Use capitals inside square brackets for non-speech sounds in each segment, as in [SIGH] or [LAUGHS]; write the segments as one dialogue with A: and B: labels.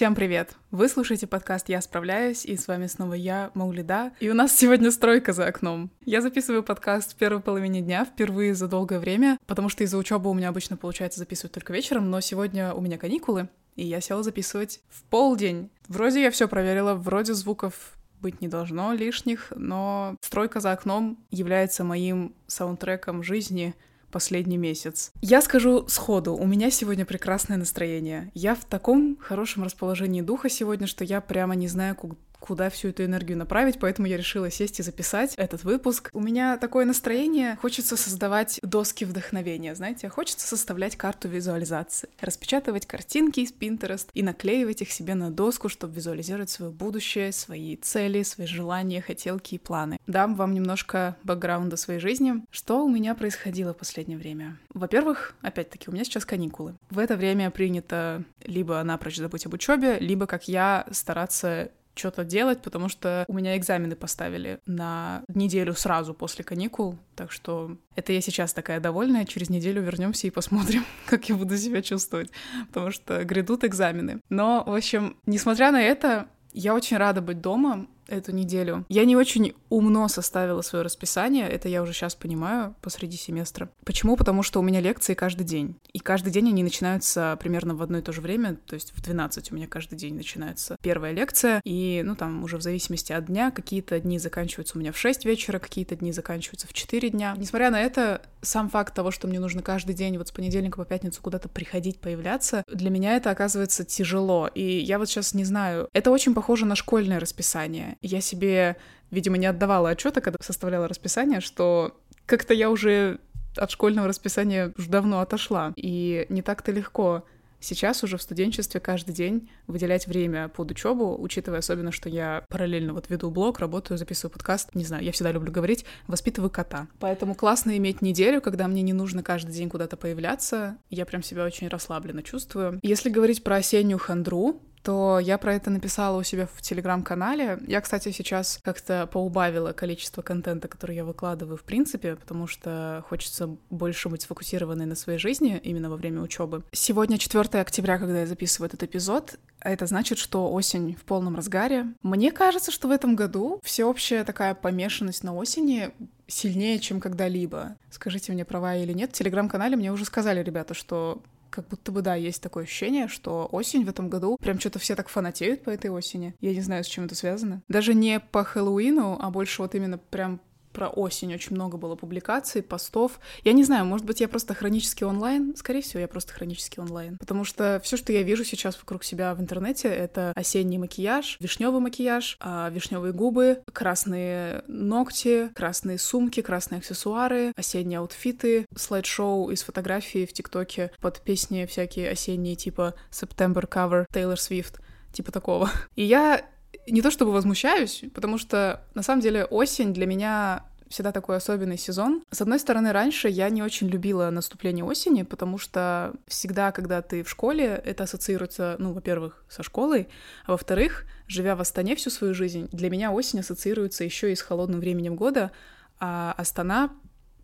A: Всем привет! Вы слушаете подкаст «Я справляюсь», и с вами снова я, Маулида, и у нас сегодня стройка за окном. Я записываю подкаст в первой половине дня, впервые за долгое время, потому что из-за учебы у меня обычно получается записывать только вечером, но сегодня у меня каникулы, и я села записывать в полдень. Вроде я все проверила, вроде звуков быть не должно лишних, но стройка за окном является моим саундтреком жизни — последний месяц. Я скажу сходу, у меня сегодня прекрасное настроение. Я в таком хорошем расположении духа сегодня, что я прямо не знаю, куда всю эту энергию направить, поэтому я решила сесть и записать этот выпуск. У меня такое настроение, хочется создавать доски вдохновения, знаете, хочется составлять карту визуализации, распечатывать картинки из Pinterest и наклеивать их себе на доску, чтобы визуализировать свое будущее, свои цели, свои желания, хотелки и планы. Дам вам немножко бэкграунда своей жизни. Что у меня происходило в последнее время? Во-первых, опять-таки, у меня сейчас каникулы. В это время принято либо напрочь забыть об учебе, либо, как я, стараться что-то делать, потому что у меня экзамены поставили на неделю сразу после каникул, так что это я сейчас такая довольная, через неделю вернемся и посмотрим, [LAUGHS] как я буду себя чувствовать, потому что грядут экзамены. Но, в общем, несмотря на это, я очень рада быть дома, эту неделю. Я не очень умно составила свое расписание, это я уже сейчас понимаю посреди семестра. Почему? Потому что у меня лекции каждый день. И каждый день они начинаются примерно в одно и то же время, то есть в 12 у меня каждый день начинается первая лекция, и, ну, там уже в зависимости от дня, какие-то дни заканчиваются у меня в 6 вечера, какие-то дни заканчиваются в 4 дня. Несмотря на это, сам факт того, что мне нужно каждый день вот с понедельника по пятницу куда-то приходить, появляться, для меня это оказывается тяжело. И я вот сейчас не знаю, это очень похоже на школьное расписание я себе, видимо, не отдавала отчета, когда составляла расписание, что как-то я уже от школьного расписания уже давно отошла. И не так-то легко сейчас уже в студенчестве каждый день выделять время под учебу, учитывая особенно, что я параллельно вот веду блог, работаю, записываю подкаст, не знаю, я всегда люблю говорить, воспитываю кота. Поэтому классно иметь неделю, когда мне не нужно каждый день куда-то появляться, я прям себя очень расслабленно чувствую. Если говорить про осеннюю хандру, то я про это написала у себя в телеграм-канале. Я, кстати, сейчас как-то поубавила количество контента, который я выкладываю в принципе, потому что хочется больше быть сфокусированной на своей жизни именно во время учебы. Сегодня 4 октября, когда я записываю этот эпизод, это значит, что осень в полном разгаре. Мне кажется, что в этом году всеобщая такая помешанность на осени сильнее, чем когда-либо. Скажите мне, права или нет. В телеграм-канале мне уже сказали ребята, что как будто бы, да, есть такое ощущение, что осень в этом году, прям что-то все так фанатеют по этой осени. Я не знаю, с чем это связано. Даже не по Хэллоуину, а больше вот именно прям про осень очень много было публикаций, постов. Я не знаю, может быть, я просто хронически онлайн. Скорее всего, я просто хронически онлайн. Потому что все, что я вижу сейчас вокруг себя в интернете, это осенний макияж, вишневый макияж, а, вишневые губы, красные ногти, красные сумки, красные аксессуары, осенние аутфиты, слайд-шоу из фотографий в ТикТоке под песни всякие осенние, типа September Cover, Taylor Swift, типа такого. И я не то чтобы возмущаюсь, потому что на самом деле осень для меня всегда такой особенный сезон. С одной стороны, раньше я не очень любила наступление осени, потому что всегда, когда ты в школе, это ассоциируется, ну, во-первых, со школой, а во-вторых, живя в Астане всю свою жизнь, для меня осень ассоциируется еще и с холодным временем года, а Астана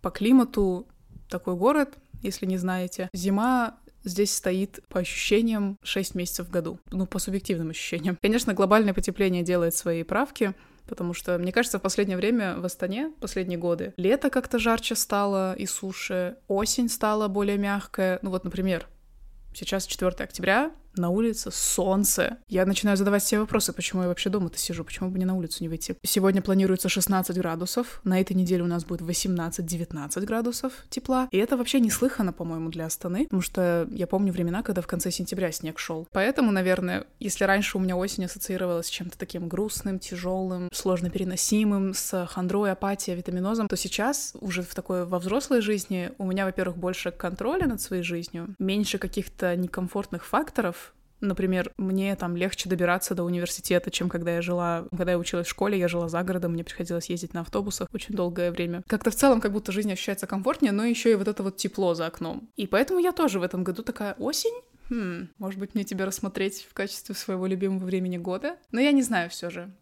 A: по климату такой город, если не знаете. Зима здесь стоит по ощущениям 6 месяцев в году. Ну, по субъективным ощущениям. Конечно, глобальное потепление делает свои правки, потому что, мне кажется, в последнее время в Астане, последние годы, лето как-то жарче стало и суше, осень стала более мягкая. Ну вот, например, сейчас 4 октября, на улице солнце. Я начинаю задавать себе вопросы, почему я вообще дома-то сижу, почему бы не на улицу не выйти. Сегодня планируется 16 градусов, на этой неделе у нас будет 18-19 градусов тепла. И это вообще неслыханно, по-моему, для Астаны, потому что я помню времена, когда в конце сентября снег шел. Поэтому, наверное, если раньше у меня осень ассоциировалась с чем-то таким грустным, тяжелым, сложно переносимым, с хандрой, апатией, витаминозом, то сейчас уже в такой во взрослой жизни у меня, во-первых, больше контроля над своей жизнью, меньше каких-то некомфортных факторов, Например, мне там легче добираться до университета, чем когда я жила, когда я училась в школе, я жила за городом, мне приходилось ездить на автобусах очень долгое время. Как-то в целом, как будто жизнь ощущается комфортнее, но еще и вот это вот тепло за окном. И поэтому я тоже в этом году такая осень, Хм, может быть, мне тебя рассмотреть в качестве своего любимого времени года? Но я не знаю все же.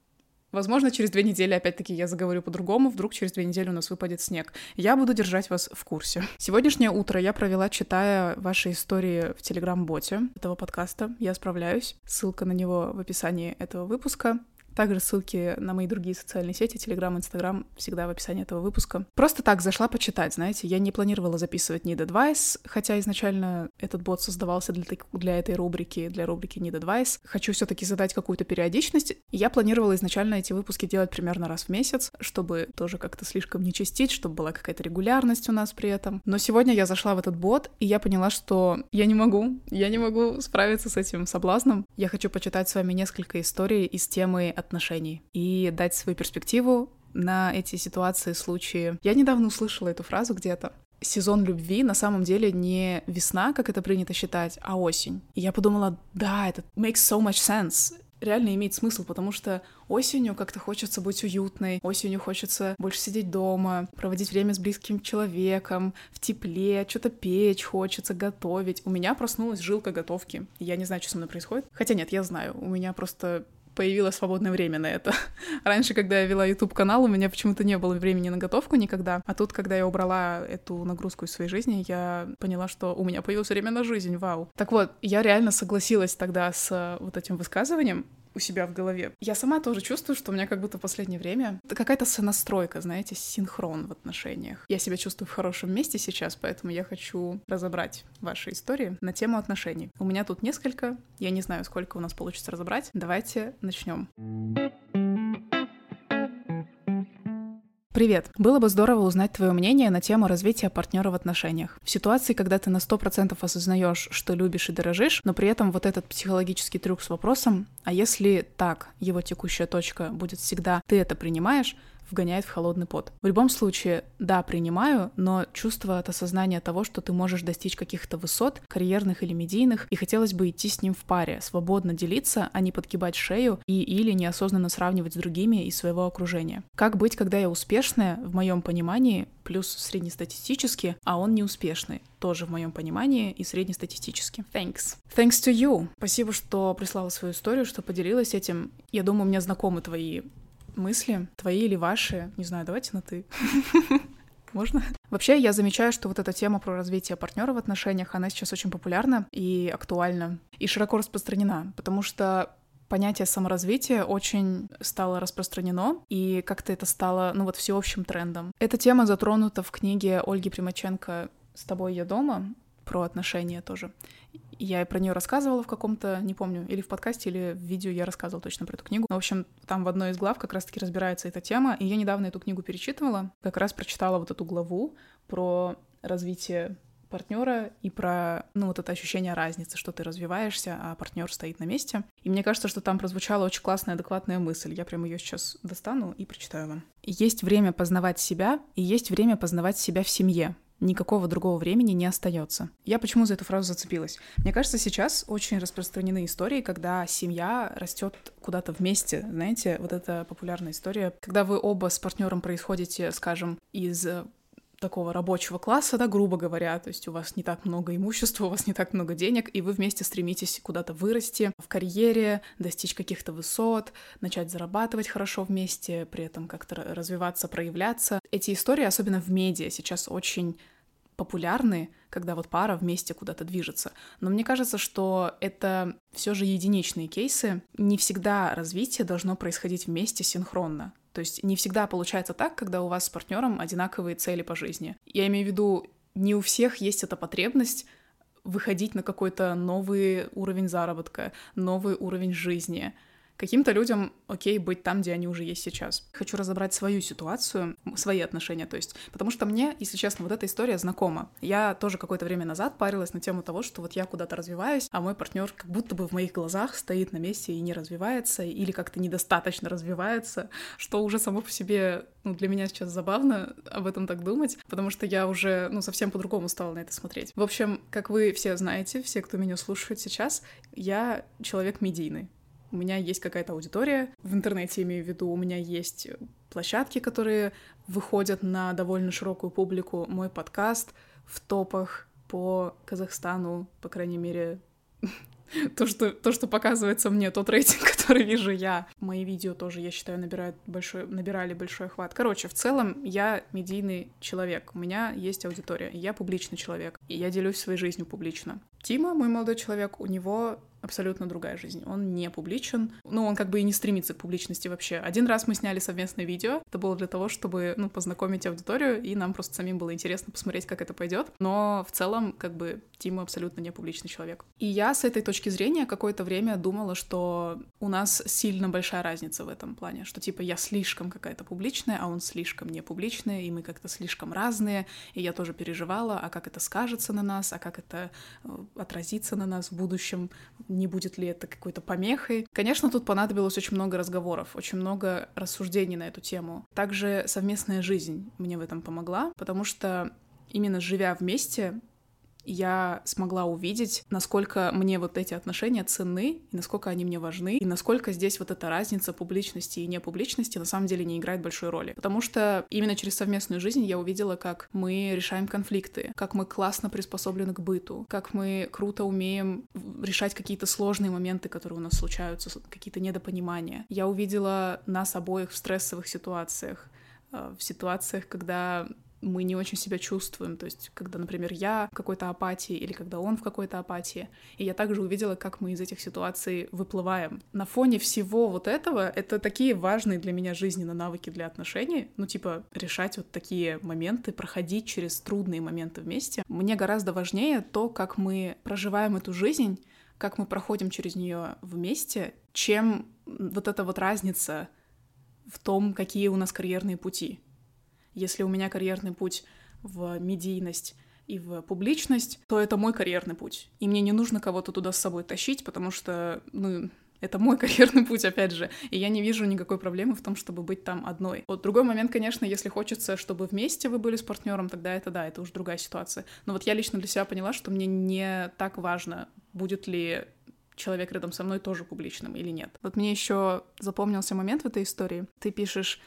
A: Возможно, через две недели опять-таки я заговорю по-другому, вдруг через две недели у нас выпадет снег. Я буду держать вас в курсе. Сегодняшнее утро я провела, читая ваши истории в телеграм-боте этого подкаста. Я справляюсь. Ссылка на него в описании этого выпуска. Также ссылки на мои другие социальные сети, Telegram, Instagram, всегда в описании этого выпуска. Просто так зашла почитать, знаете, я не планировала записывать Need Advice, хотя изначально этот бот создавался для, для этой рубрики, для рубрики Need Advice. Хочу все таки задать какую-то периодичность. Я планировала изначально эти выпуски делать примерно раз в месяц, чтобы тоже как-то слишком не частить, чтобы была какая-то регулярность у нас при этом. Но сегодня я зашла в этот бот, и я поняла, что я не могу, я не могу справиться с этим соблазном. Я хочу почитать с вами несколько историй из темы отношений и дать свою перспективу на эти ситуации, случаи. Я недавно услышала эту фразу где-то. Сезон любви на самом деле не весна, как это принято считать, а осень. И я подумала, да, это makes so much sense реально имеет смысл, потому что осенью как-то хочется быть уютной, осенью хочется больше сидеть дома, проводить время с близким человеком, в тепле, что-то печь хочется, готовить. У меня проснулась жилка готовки. Я не знаю, что со мной происходит. Хотя нет, я знаю, у меня просто появилось свободное время на это. [LAUGHS] Раньше, когда я вела YouTube канал, у меня почему-то не было времени на готовку никогда. А тут, когда я убрала эту нагрузку из своей жизни, я поняла, что у меня появилось время на жизнь. Вау. Так вот, я реально согласилась тогда с э, вот этим высказыванием у себя в голове. Я сама тоже чувствую, что у меня как будто в последнее время какая-то сонастройка, знаете, синхрон в отношениях. Я себя чувствую в хорошем месте сейчас, поэтому я хочу разобрать ваши истории на тему отношений. У меня тут несколько, я не знаю, сколько у нас получится разобрать. Давайте начнем. Привет! Было бы здорово узнать твое мнение на тему развития партнера в отношениях. В ситуации, когда ты на 100% осознаешь, что любишь и дорожишь, но при этом вот этот психологический трюк с вопросом, а если так, его текущая точка будет всегда, ты это принимаешь, вгоняет в холодный пот. В любом случае, да, принимаю, но чувство от осознания того, что ты можешь достичь каких-то высот, карьерных или медийных, и хотелось бы идти с ним в паре, свободно делиться, а не подгибать шею и или неосознанно сравнивать с другими из своего окружения. Как быть, когда я успешная, в моем понимании, плюс среднестатистически, а он неуспешный? Тоже в моем понимании и среднестатистически. Thanks. Thanks to you. Спасибо, что прислала свою историю, что поделилась этим. Я думаю, мне знакомы твои мысли, твои или ваши, не знаю, давайте на ты. [LAUGHS] Можно? Вообще, я замечаю, что вот эта тема про развитие партнера в отношениях, она сейчас очень популярна и актуальна, и широко распространена, потому что понятие саморазвития очень стало распространено, и как-то это стало, ну вот, всеобщим трендом. Эта тема затронута в книге Ольги Примаченко «С тобой я дома», про отношения тоже. Я про нее рассказывала в каком-то, не помню, или в подкасте, или в видео я рассказывала точно про эту книгу. В общем, там в одной из глав как раз-таки разбирается эта тема, и я недавно эту книгу перечитывала, как раз прочитала вот эту главу про развитие партнера и про, ну, вот это ощущение разницы, что ты развиваешься, а партнер стоит на месте. И мне кажется, что там прозвучала очень классная, адекватная мысль. Я прямо ее сейчас достану и прочитаю вам. Есть время познавать себя, и есть время познавать себя в семье никакого другого времени не остается. Я почему за эту фразу зацепилась? Мне кажется, сейчас очень распространены истории, когда семья растет куда-то вместе. Знаете, вот эта популярная история, когда вы оба с партнером происходите, скажем, из такого рабочего класса, да, грубо говоря, то есть у вас не так много имущества, у вас не так много денег, и вы вместе стремитесь куда-то вырасти в карьере, достичь каких-то высот, начать зарабатывать хорошо вместе, при этом как-то развиваться, проявляться. Эти истории, особенно в медиа, сейчас очень популярны, когда вот пара вместе куда-то движется. Но мне кажется, что это все же единичные кейсы. Не всегда развитие должно происходить вместе синхронно. То есть не всегда получается так, когда у вас с партнером одинаковые цели по жизни. Я имею в виду, не у всех есть эта потребность выходить на какой-то новый уровень заработка, новый уровень жизни. Каким-то людям окей быть там, где они уже есть сейчас. Хочу разобрать свою ситуацию, свои отношения, то есть, потому что мне, если честно, вот эта история знакома. Я тоже какое-то время назад парилась на тему того, что вот я куда-то развиваюсь, а мой партнер как будто бы в моих глазах стоит на месте и не развивается, или как-то недостаточно развивается, что уже само по себе, ну, для меня сейчас забавно об этом так думать, потому что я уже, ну, совсем по-другому стала на это смотреть. В общем, как вы все знаете, все, кто меня слушает сейчас, я человек медийный у меня есть какая-то аудитория, в интернете имею в виду, у меня есть площадки, которые выходят на довольно широкую публику, мой подкаст в топах по Казахстану, по крайней мере, [LAUGHS] то, что, то, что показывается мне, тот рейтинг, [LAUGHS] который вижу я. Мои видео тоже, я считаю, набирают большой, набирали большой охват. Короче, в целом я медийный человек. У меня есть аудитория. Я публичный человек. И я делюсь своей жизнью публично. Тима, мой молодой человек, у него абсолютно другая жизнь. Он не публичен. Ну, он как бы и не стремится к публичности вообще. Один раз мы сняли совместное видео. Это было для того, чтобы, ну, познакомить аудиторию, и нам просто самим было интересно посмотреть, как это пойдет. Но в целом, как бы, Тима абсолютно не публичный человек. И я с этой точки зрения какое-то время думала, что у нас сильно большая разница в этом плане, что типа я слишком какая-то публичная, а он слишком не публичная, и мы как-то слишком разные, и я тоже переживала, а как это скажется на нас, а как это э, отразится на нас в будущем, не будет ли это какой-то помехой. Конечно, тут понадобилось очень много разговоров, очень много рассуждений на эту тему. Также совместная жизнь мне в этом помогла, потому что именно живя вместе, я смогла увидеть, насколько мне вот эти отношения ценны, и насколько они мне важны, и насколько здесь вот эта разница публичности и непубличности на самом деле не играет большой роли. Потому что именно через совместную жизнь я увидела, как мы решаем конфликты, как мы классно приспособлены к быту, как мы круто умеем решать какие-то сложные моменты, которые у нас случаются, какие-то недопонимания. Я увидела нас обоих в стрессовых ситуациях, э, в ситуациях, когда мы не очень себя чувствуем. То есть, когда, например, я в какой-то апатии или когда он в какой-то апатии. И я также увидела, как мы из этих ситуаций выплываем. На фоне всего вот этого это такие важные для меня жизненные навыки для отношений. Ну, типа, решать вот такие моменты, проходить через трудные моменты вместе. Мне гораздо важнее то, как мы проживаем эту жизнь, как мы проходим через нее вместе, чем вот эта вот разница в том, какие у нас карьерные пути. Если у меня карьерный путь в медийность и в публичность, то это мой карьерный путь. И мне не нужно кого-то туда с собой тащить, потому что, ну, это мой [LAUGHS] карьерный путь, опять же, и я не вижу никакой проблемы в том, чтобы быть там одной. Вот другой момент, конечно, если хочется, чтобы вместе вы были с партнером, тогда это да, это уже другая ситуация. Но вот я лично для себя поняла, что мне не так важно, будет ли человек рядом со мной тоже публичным или нет. Вот мне еще запомнился момент в этой истории. Ты пишешь,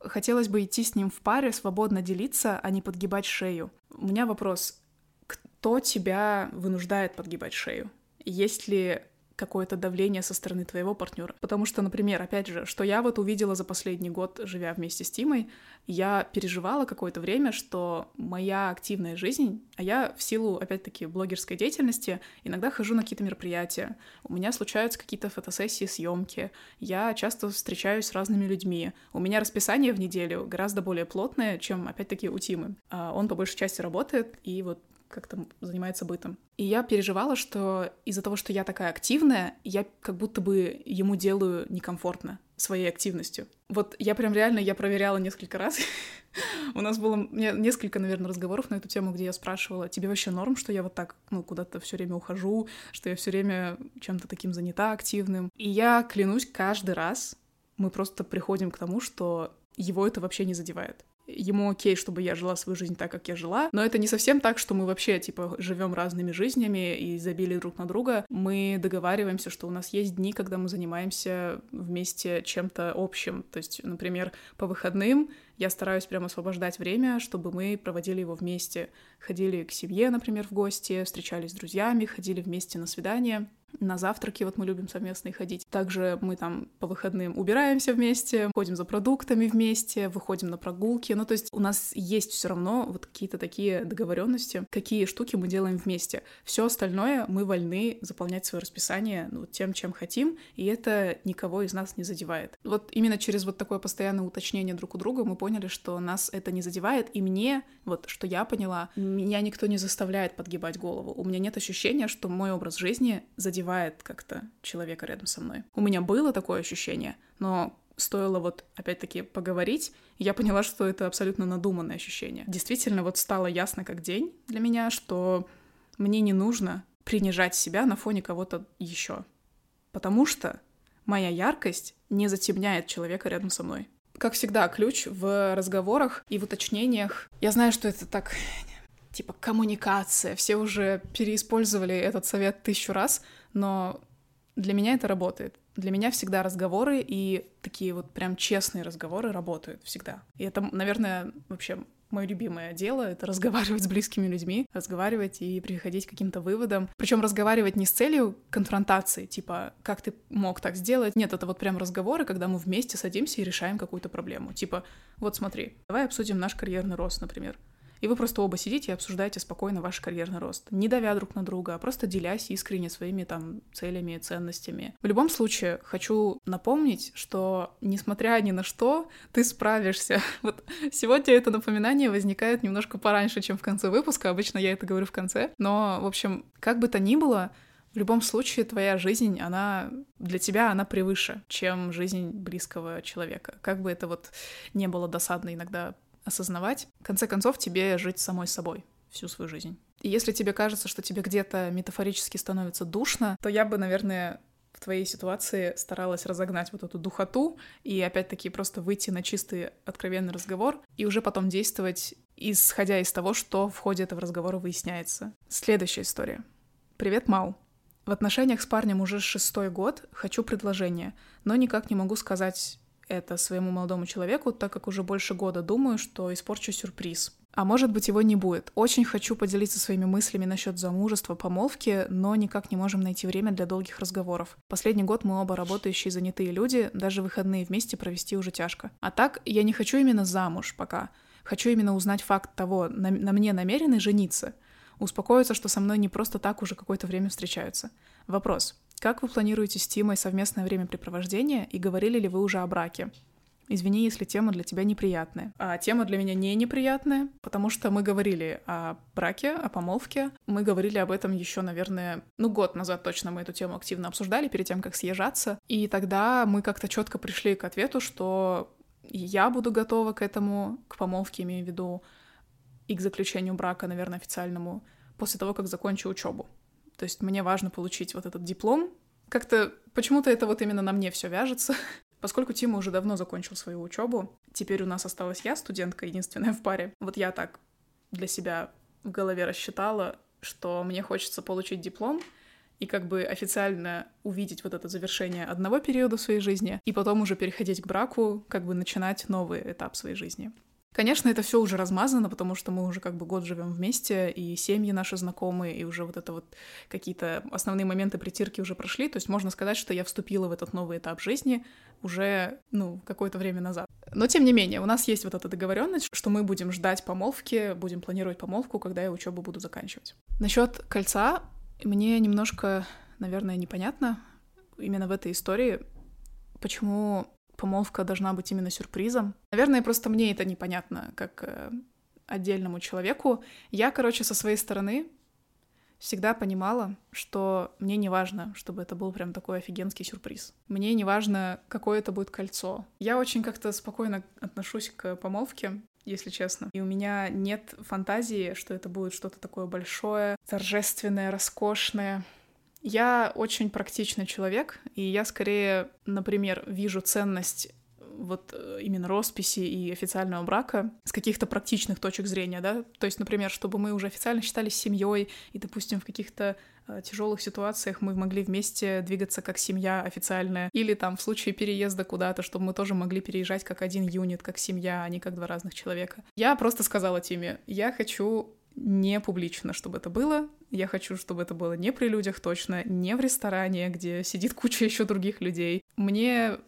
A: Хотелось бы идти с ним в паре, свободно делиться, а не подгибать шею. У меня вопрос. Кто тебя вынуждает подгибать шею? Есть ли какое-то давление со стороны твоего партнера. Потому что, например, опять же, что я вот увидела за последний год, живя вместе с Тимой, я переживала какое-то время, что моя активная жизнь, а я в силу, опять-таки, блогерской деятельности иногда хожу на какие-то мероприятия, у меня случаются какие-то фотосессии, съемки, я часто встречаюсь с разными людьми, у меня расписание в неделю гораздо более плотное, чем, опять-таки, у Тимы. А он по большей части работает, и вот как-то занимается бытом. И я переживала, что из-за того, что я такая активная, я как будто бы ему делаю некомфортно своей активностью. Вот я прям реально, я проверяла несколько раз. [LAUGHS] У нас было несколько, наверное, разговоров на эту тему, где я спрашивала, тебе вообще норм, что я вот так, ну, куда-то все время ухожу, что я все время чем-то таким занята, активным. И я клянусь, каждый раз мы просто приходим к тому, что его это вообще не задевает ему окей, чтобы я жила свою жизнь так, как я жила, но это не совсем так, что мы вообще, типа, живем разными жизнями и забили друг на друга. Мы договариваемся, что у нас есть дни, когда мы занимаемся вместе чем-то общим. То есть, например, по выходным я стараюсь прямо освобождать время, чтобы мы проводили его вместе. Ходили к семье, например, в гости, встречались с друзьями, ходили вместе на свидания. На завтраки вот мы любим совместные ходить. Также мы там по выходным убираемся вместе, ходим за продуктами вместе, выходим на прогулки. Ну, то есть у нас есть все равно вот какие-то такие договоренности, какие штуки мы делаем вместе. Все остальное мы вольны заполнять свое расписание ну, тем, чем хотим, и это никого из нас не задевает. Вот именно через вот такое постоянное уточнение друг у друга мы поняли, что нас это не задевает, и мне, вот что я поняла, меня никто не заставляет подгибать голову. У меня нет ощущения, что мой образ жизни задевает как-то человека рядом со мной. У меня было такое ощущение, но стоило вот опять-таки поговорить, я поняла, что это абсолютно надуманное ощущение. Действительно, вот стало ясно как день для меня, что мне не нужно принижать себя на фоне кого-то еще. Потому что моя яркость не затемняет человека рядом со мной. Как всегда, ключ в разговорах и в уточнениях. Я знаю, что это так типа коммуникация. Все уже переиспользовали этот совет тысячу раз, но Для меня это работает. Для меня всегда разговоры и такие вот прям честные разговоры работают всегда. И это, наверное, вообще мое любимое дело — это разговаривать с близкими людьми, разговаривать и приходить к каким-то выводам. Причем разговаривать не с целью конфронтации, типа, как ты мог так сделать? Нет, это вот прям разговоры, когда мы вместе садимся и решаем какую-то проблему. Типа, вот смотри, давай обсудим наш карьерный рост, например. И вы просто оба сидите и обсуждаете спокойно ваш карьерный рост, не давя друг на друга, а просто делясь искренне своими там целями и ценностями. В любом случае, хочу напомнить, что несмотря ни на что, ты справишься. [LAUGHS] Вот сегодня это напоминание возникает немножко пораньше, чем в конце выпуска. Обычно я это говорю в конце. Но, в общем, как бы то ни было, в любом случае, твоя жизнь, она для тебя, она превыше, чем жизнь близкого человека. Как бы это вот не было досадно иногда осознавать. В конце концов, тебе жить самой собой всю свою жизнь. И если тебе кажется, что тебе где-то метафорически становится душно, то я бы, наверное, в твоей ситуации старалась разогнать вот эту духоту и опять-таки просто выйти на чистый откровенный разговор и уже потом действовать, исходя из того, что в ходе этого разговора выясняется. Следующая история. Привет, Мау. В отношениях с парнем уже шестой год, хочу предложение, но никак не могу сказать это своему молодому человеку, так как уже больше года думаю, что испорчу сюрприз. А может быть, его не будет. Очень хочу поделиться своими мыслями насчет замужества, помолвки, но никак не можем найти время для долгих разговоров. Последний год мы оба работающие занятые люди, даже выходные вместе провести уже тяжко. А так, я не хочу именно замуж пока. Хочу именно узнать факт того, на, на мне намерены жениться. Успокоиться, что со мной не просто так уже какое-то время встречаются. Вопрос. Как вы планируете с Тимой совместное времяпрепровождение и говорили ли вы уже о браке? Извини, если тема для тебя неприятная. А тема для меня не неприятная, потому что мы говорили о браке, о помолвке. Мы говорили об этом еще, наверное, ну, год назад точно мы эту тему активно обсуждали перед тем, как съезжаться. И тогда мы как-то четко пришли к ответу, что я буду готова к этому, к помолвке, имею в виду, и к заключению брака, наверное, официальному, после того, как закончу учебу. То есть мне важно получить вот этот диплом. Как-то почему-то это вот именно на мне все вяжется. [LAUGHS] Поскольку Тима уже давно закончил свою учебу, теперь у нас осталась я, студентка, единственная [LAUGHS] в паре. Вот я так для себя в голове рассчитала, что мне хочется получить диплом и как бы официально увидеть вот это завершение одного периода своей жизни, и потом уже переходить к браку, как бы начинать новый этап своей жизни. Конечно, это все уже размазано, потому что мы уже как бы год живем вместе, и семьи наши знакомые, и уже вот это вот какие-то основные моменты притирки уже прошли. То есть можно сказать, что я вступила в этот новый этап жизни уже, ну, какое-то время назад. Но тем не менее, у нас есть вот эта договоренность, что мы будем ждать помолвки, будем планировать помолвку, когда я учебу буду заканчивать. Насчет кольца мне немножко, наверное, непонятно именно в этой истории, почему помолвка должна быть именно сюрпризом. Наверное, просто мне это непонятно, как э, отдельному человеку. Я, короче, со своей стороны всегда понимала, что мне не важно, чтобы это был прям такой офигенский сюрприз. Мне не важно, какое это будет кольцо. Я очень как-то спокойно отношусь к помолвке, если честно. И у меня нет фантазии, что это будет что-то такое большое, торжественное, роскошное. Я очень практичный человек, и я скорее, например, вижу ценность вот э, именно росписи и официального брака с каких-то практичных точек зрения, да, то есть, например, чтобы мы уже официально считались семьей, и, допустим, в каких-то э, тяжелых ситуациях мы могли вместе двигаться как семья официальная, или там в случае переезда куда-то, чтобы мы тоже могли переезжать как один юнит, как семья, а не как два разных человека. Я просто сказала Тиме, я хочу не публично, чтобы это было. Я хочу, чтобы это было не при людях точно, не в ресторане, где сидит куча еще других людей. Мне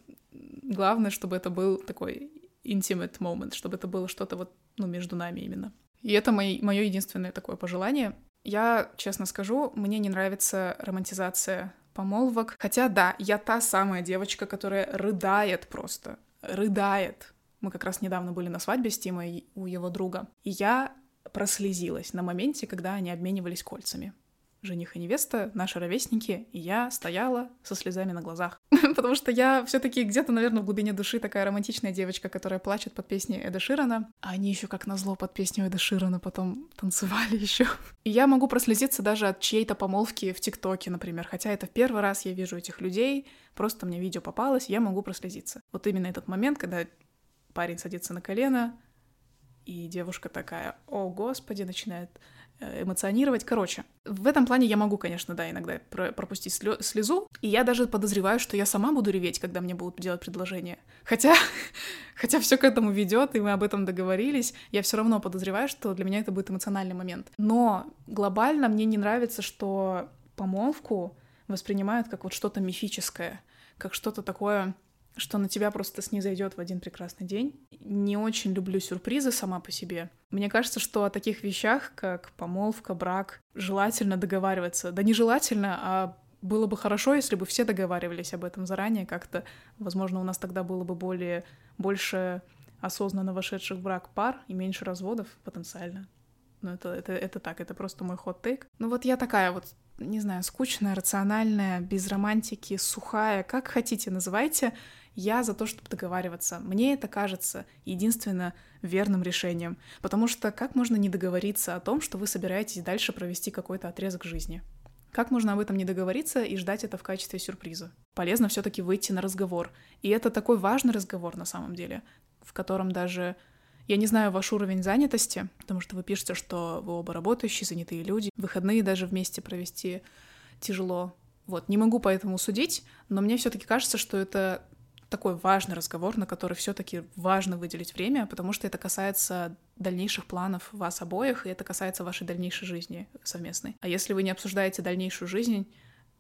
A: главное, чтобы это был такой intimate moment, чтобы это было что-то вот, ну, между нами именно. И это мое единственное такое пожелание. Я, честно скажу, мне не нравится романтизация помолвок. Хотя, да, я та самая девочка, которая рыдает просто. Рыдает. Мы как раз недавно были на свадьбе с Тимой у его друга. И я прослезилась на моменте, когда они обменивались кольцами. Жених и невеста, наши ровесники, и я стояла со слезами на глазах. [LAUGHS] Потому что я все таки где-то, наверное, в глубине души такая романтичная девочка, которая плачет под песней Эда Ширана. А они еще как назло под песню Эда Ширана потом танцевали [LAUGHS] еще. И я могу прослезиться даже от чьей-то помолвки в ТикТоке, например. Хотя это в первый раз я вижу этих людей, просто мне видео попалось, я могу прослезиться. Вот именно этот момент, когда парень садится на колено, и девушка такая, о, господи, начинает э, эмоционировать. Короче, в этом плане я могу, конечно, да, иногда пропустить слезу, и я даже подозреваю, что я сама буду реветь, когда мне будут делать предложение. Хотя, [LAUGHS] хотя все к этому ведет, и мы об этом договорились, я все равно подозреваю, что для меня это будет эмоциональный момент. Но глобально мне не нравится, что помолвку воспринимают как вот что-то мифическое, как что-то такое что на тебя просто снизойдет в один прекрасный день. Не очень люблю сюрпризы сама по себе. Мне кажется, что о таких вещах, как помолвка, брак, желательно договариваться. Да нежелательно, а было бы хорошо, если бы все договаривались об этом заранее как-то. Возможно, у нас тогда было бы более, больше осознанно вошедших в брак пар и меньше разводов потенциально. Но это, это, это так, это просто мой хот-тейк. Ну вот я такая вот не знаю, скучная, рациональная, без романтики, сухая, как хотите называйте, я за то, чтобы договариваться. Мне это кажется единственно верным решением, потому что как можно не договориться о том, что вы собираетесь дальше провести какой-то отрезок жизни? Как можно об этом не договориться и ждать это в качестве сюрприза? Полезно все-таки выйти на разговор. И это такой важный разговор на самом деле, в котором даже я не знаю ваш уровень занятости, потому что вы пишете, что вы оба работающие, занятые люди. Выходные даже вместе провести тяжело. Вот, не могу поэтому судить, но мне все-таки кажется, что это такой важный разговор, на который все-таки важно выделить время, потому что это касается дальнейших планов вас обоих, и это касается вашей дальнейшей жизни совместной. А если вы не обсуждаете дальнейшую жизнь,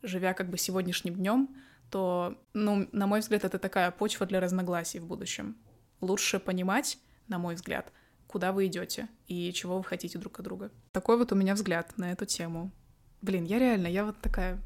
A: живя как бы сегодняшним днем, то, ну, на мой взгляд, это такая почва для разногласий в будущем. Лучше понимать, на мой взгляд, куда вы идете и чего вы хотите друг от друга. Такой вот у меня взгляд на эту тему. Блин, я реально, я вот такая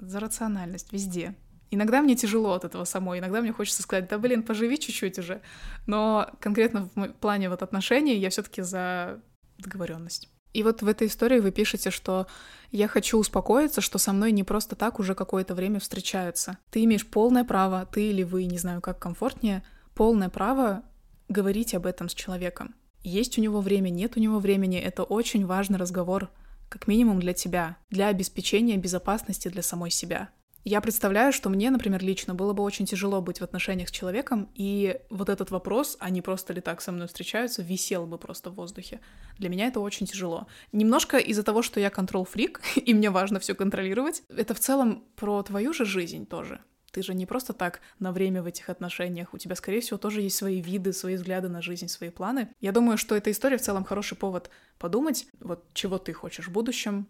A: за рациональность везде. Иногда мне тяжело от этого самой, иногда мне хочется сказать, да блин, поживи чуть-чуть уже. Но конкретно в плане вот отношений я все таки за договоренность. И вот в этой истории вы пишете, что я хочу успокоиться, что со мной не просто так уже какое-то время встречаются. Ты имеешь полное право, ты или вы, не знаю, как комфортнее, полное право говорить об этом с человеком. Есть у него время, нет у него времени, это очень важный разговор, как минимум для тебя, для обеспечения безопасности для самой себя. Я представляю, что мне, например, лично было бы очень тяжело быть в отношениях с человеком, и вот этот вопрос, они просто ли так со мной встречаются, висел бы просто в воздухе. Для меня это очень тяжело. Немножко из-за того, что я контрол-фрик, [LAUGHS] и мне важно все контролировать, это в целом про твою же жизнь тоже. Ты же не просто так на время в этих отношениях. У тебя, скорее всего, тоже есть свои виды, свои взгляды на жизнь, свои планы. Я думаю, что эта история в целом хороший повод подумать, вот чего ты хочешь в будущем,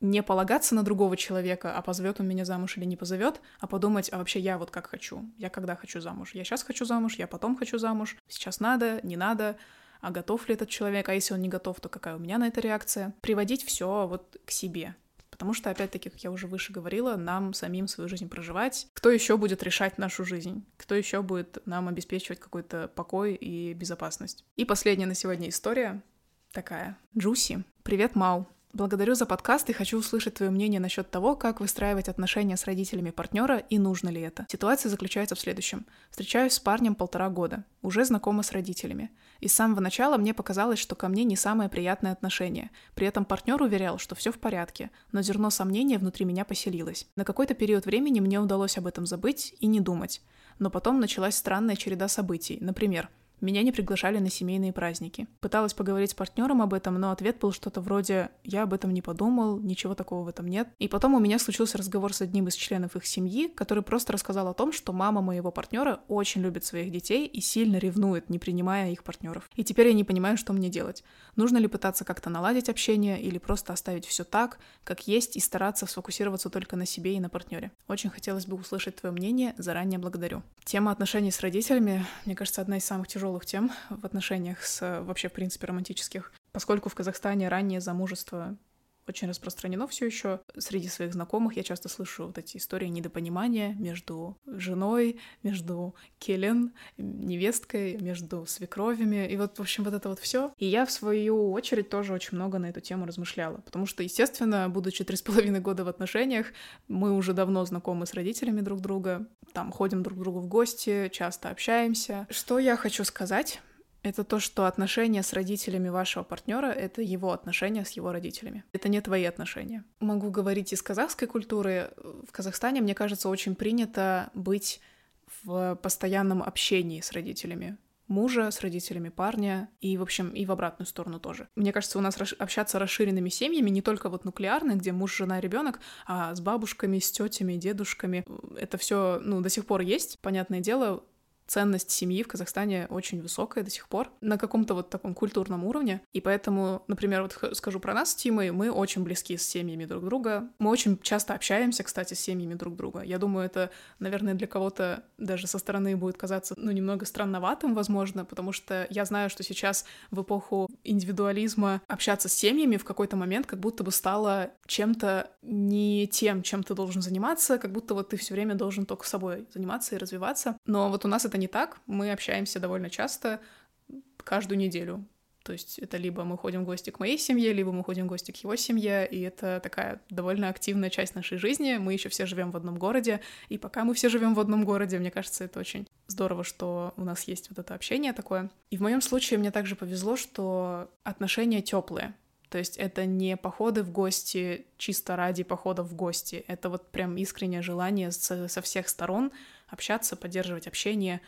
A: не полагаться на другого человека, а позовет он меня замуж или не позовет, а подумать, а вообще я вот как хочу, я когда хочу замуж, я сейчас хочу замуж, я потом хочу замуж, сейчас надо, не надо, а готов ли этот человек, а если он не готов, то какая у меня на это реакция. Приводить все вот к себе, Потому что, опять-таки, как я уже выше говорила, нам самим свою жизнь проживать. Кто еще будет решать нашу жизнь? Кто еще будет нам обеспечивать какой-то покой и безопасность? И последняя на сегодня история такая. Джуси. Привет, Мау. Благодарю за подкаст и хочу услышать твое мнение насчет того, как выстраивать отношения с родителями партнера и нужно ли это. Ситуация заключается в следующем. Встречаюсь с парнем полтора года, уже знакома с родителями. И с самого начала мне показалось, что ко мне не самое приятное отношение. При этом партнер уверял, что все в порядке, но зерно сомнения внутри меня поселилось. На какой-то период времени мне удалось об этом забыть и не думать. Но потом началась странная череда событий. Например, меня не приглашали на семейные праздники. Пыталась поговорить с партнером об этом, но ответ был что-то вроде «я об этом не подумал, ничего такого в этом нет». И потом у меня случился разговор с одним из членов их семьи, который просто рассказал о том, что мама моего партнера очень любит своих детей и сильно ревнует, не принимая их партнеров. И теперь я не понимаю, что мне делать. Нужно ли пытаться как-то наладить общение или просто оставить все так, как есть, и стараться сфокусироваться только на себе и на партнере. Очень хотелось бы услышать твое мнение, заранее благодарю. Тема отношений с родителями, мне кажется, одна из самых тяжелых тяжелых тем в отношениях с вообще, в принципе, романтических. Поскольку в Казахстане раннее замужество очень распространено все еще. Среди своих знакомых я часто слышу вот эти истории недопонимания между женой, между келен, невесткой, между свекровями. И вот, в общем, вот это вот все. И я, в свою очередь, тоже очень много на эту тему размышляла. Потому что, естественно, будучи три с половиной года в отношениях, мы уже давно знакомы с родителями друг друга, там ходим друг к другу в гости, часто общаемся. Что я хочу сказать? Это то, что отношения с родителями вашего партнера — это его отношения с его родителями. Это не твои отношения. Могу говорить из казахской культуры. В Казахстане, мне кажется, очень принято быть в постоянном общении с родителями. мужа, с родителями парня и, в общем, и в обратную сторону тоже. Мне кажется, у нас общаться расширенными семьями не только вот нуклеарные, где муж, жена, ребенок, а с бабушками, с тетями, дедушками. Это все, ну, до сих пор есть. Понятное дело, ценность семьи в Казахстане очень высокая до сих пор, на каком-то вот таком культурном уровне. И поэтому, например, вот скажу про нас с Тимой, мы очень близки с семьями друг друга. Мы очень часто общаемся, кстати, с семьями друг друга. Я думаю, это, наверное, для кого-то даже со стороны будет казаться, ну, немного странноватым, возможно, потому что я знаю, что сейчас в эпоху индивидуализма общаться с семьями в какой-то момент как будто бы стало чем-то не тем, чем ты должен заниматься, как будто вот ты все время должен только собой заниматься и развиваться. Но вот у нас это это не так. Мы общаемся довольно часто, каждую неделю. То есть это либо мы ходим в гости к моей семье, либо мы ходим в гости к его семье, и это такая довольно активная часть нашей жизни. Мы еще все живем в одном городе, и пока мы все живем в одном городе, мне кажется, это очень здорово, что у нас есть вот это общение такое. И в моем случае мне также повезло, что отношения теплые. То есть это не походы в гости чисто ради похода в гости. Это вот прям искреннее желание со, со всех сторон общаться, поддерживать общение,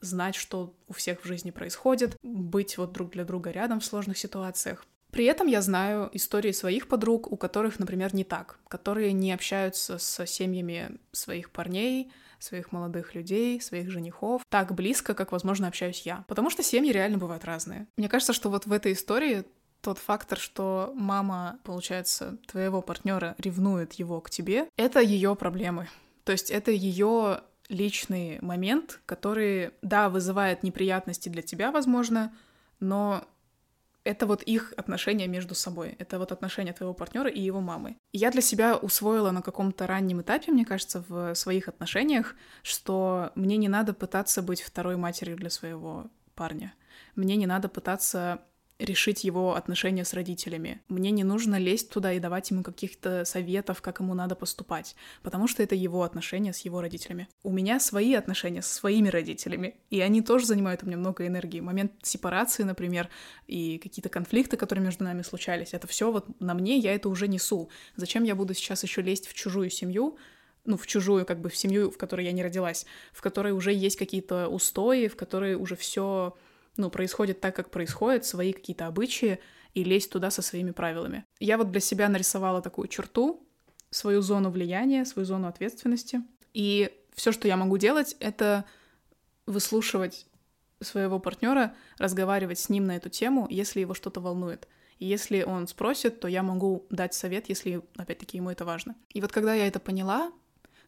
A: знать, что у всех в жизни происходит, быть вот друг для друга рядом в сложных ситуациях. При этом я знаю истории своих подруг, у которых, например, не так, которые не общаются с семьями своих парней, своих молодых людей, своих женихов так близко, как, возможно, общаюсь я. Потому что семьи реально бывают разные. Мне кажется, что вот в этой истории тот фактор, что мама, получается, твоего партнера ревнует его к тебе, это ее проблемы. То есть это ее личный момент, который, да, вызывает неприятности для тебя, возможно, но это вот их отношения между собой. Это вот отношения твоего партнера и его мамы. И я для себя усвоила на каком-то раннем этапе, мне кажется, в своих отношениях, что мне не надо пытаться быть второй матерью для своего парня. Мне не надо пытаться решить его отношения с родителями. Мне не нужно лезть туда и давать ему каких-то советов, как ему надо поступать, потому что это его отношения с его родителями. У меня свои отношения со своими родителями, и они тоже занимают у меня много энергии. Момент сепарации, например, и какие-то конфликты, которые между нами случались, это все вот на мне, я это уже несу. Зачем я буду сейчас еще лезть в чужую семью, ну, в чужую, как бы в семью, в которой я не родилась, в которой уже есть какие-то устои, в которой уже все ну, происходит так, как происходит, свои какие-то обычаи, и лезть туда со своими правилами. Я вот для себя нарисовала такую черту, свою зону влияния, свою зону ответственности. И все, что я могу делать, это выслушивать своего партнера, разговаривать с ним на эту тему, если его что-то волнует. И если он спросит, то я могу дать совет, если, опять-таки, ему это важно. И вот когда я это поняла,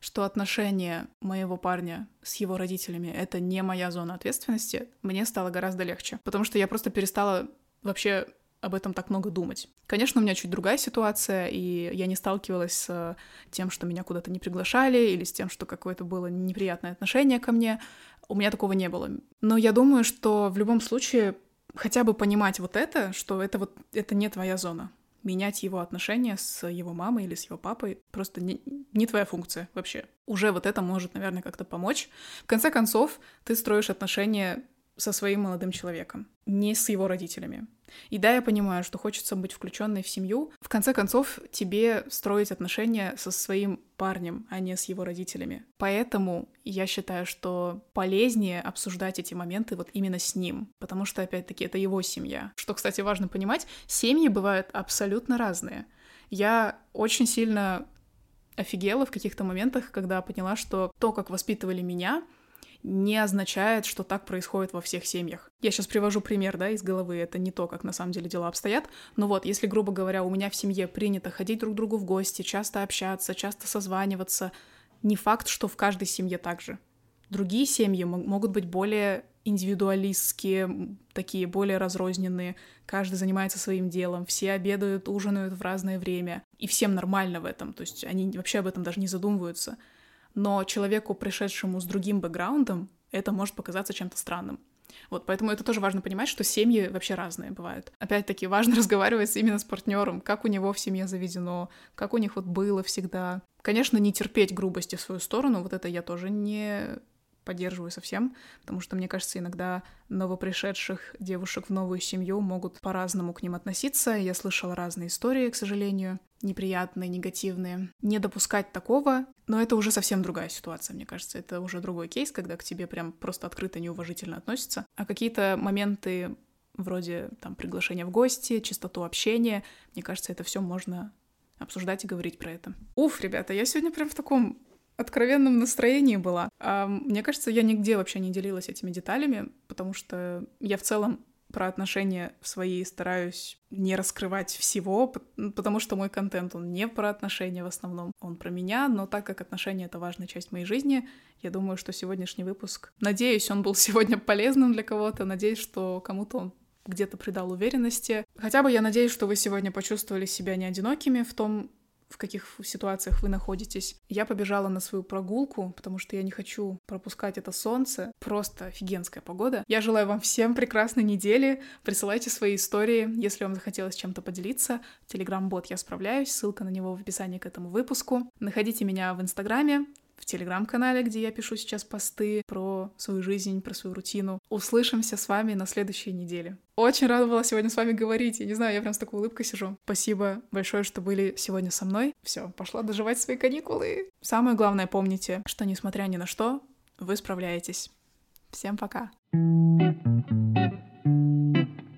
A: что отношения моего парня с его родителями — это не моя зона ответственности, мне стало гораздо легче. Потому что я просто перестала вообще об этом так много думать. Конечно, у меня чуть другая ситуация, и я не сталкивалась с тем, что меня куда-то не приглашали, или с тем, что какое-то было неприятное отношение ко мне. У меня такого не было. Но я думаю, что в любом случае хотя бы понимать вот это, что это вот это не твоя зона менять его отношения с его мамой или с его папой просто не, не твоя функция вообще. Уже вот это может, наверное, как-то помочь. В конце концов, ты строишь отношения со своим молодым человеком, не с его родителями. И да, я понимаю, что хочется быть включенной в семью. В конце концов, тебе строить отношения со своим парнем, а не с его родителями. Поэтому я считаю, что полезнее обсуждать эти моменты вот именно с ним, потому что, опять-таки, это его семья. Что, кстати, важно понимать, семьи бывают абсолютно разные. Я очень сильно офигела в каких-то моментах, когда поняла, что то, как воспитывали меня, не означает, что так происходит во всех семьях. Я сейчас привожу пример, да, из головы, это не то, как на самом деле дела обстоят, но вот, если, грубо говоря, у меня в семье принято ходить друг к другу в гости, часто общаться, часто созваниваться, не факт, что в каждой семье так же. Другие семьи могут быть более индивидуалистские, такие более разрозненные, каждый занимается своим делом, все обедают, ужинают в разное время, и всем нормально в этом, то есть они вообще об этом даже не задумываются но человеку, пришедшему с другим бэкграундом, это может показаться чем-то странным. Вот, поэтому это тоже важно понимать, что семьи вообще разные бывают. Опять-таки, важно [LAUGHS] разговаривать именно с партнером, как у него в семье заведено, как у них вот было всегда. Конечно, не терпеть грубости в свою сторону, вот это я тоже не поддерживаю совсем, потому что, мне кажется, иногда новопришедших девушек в новую семью могут по-разному к ним относиться. Я слышала разные истории, к сожалению, неприятные, негативные. Не допускать такого, но это уже совсем другая ситуация, мне кажется. Это уже другой кейс, когда к тебе прям просто открыто неуважительно относятся. А какие-то моменты вроде там приглашения в гости, чистоту общения, мне кажется, это все можно обсуждать и говорить про это. Уф, ребята, я сегодня прям в таком откровенном настроении была. А, мне кажется, я нигде вообще не делилась этими деталями, потому что я в целом про отношения свои стараюсь не раскрывать всего, потому что мой контент, он не про отношения в основном, он про меня, но так как отношения — это важная часть моей жизни, я думаю, что сегодняшний выпуск, надеюсь, он был [LAUGHS] сегодня полезным для кого-то, надеюсь, что кому-то он где-то придал уверенности. Хотя бы я надеюсь, что вы сегодня почувствовали себя не одинокими в том, в каких ситуациях вы находитесь. Я побежала на свою прогулку, потому что я не хочу пропускать это солнце. Просто офигенская погода. Я желаю вам всем прекрасной недели. Присылайте свои истории, если вам захотелось чем-то поделиться. Телеграм-бот «Я справляюсь», ссылка на него в описании к этому выпуску. Находите меня в Инстаграме, в телеграм-канале, где я пишу сейчас посты про свою жизнь, про свою рутину. Услышимся с вами на следующей неделе. Очень рада была сегодня с вами говорить. Я не знаю, я прям с такой улыбкой сижу. Спасибо большое, что были сегодня со мной. Все, пошла доживать свои каникулы. Самое главное, помните, что несмотря ни на что, вы справляетесь. Всем пока. thank you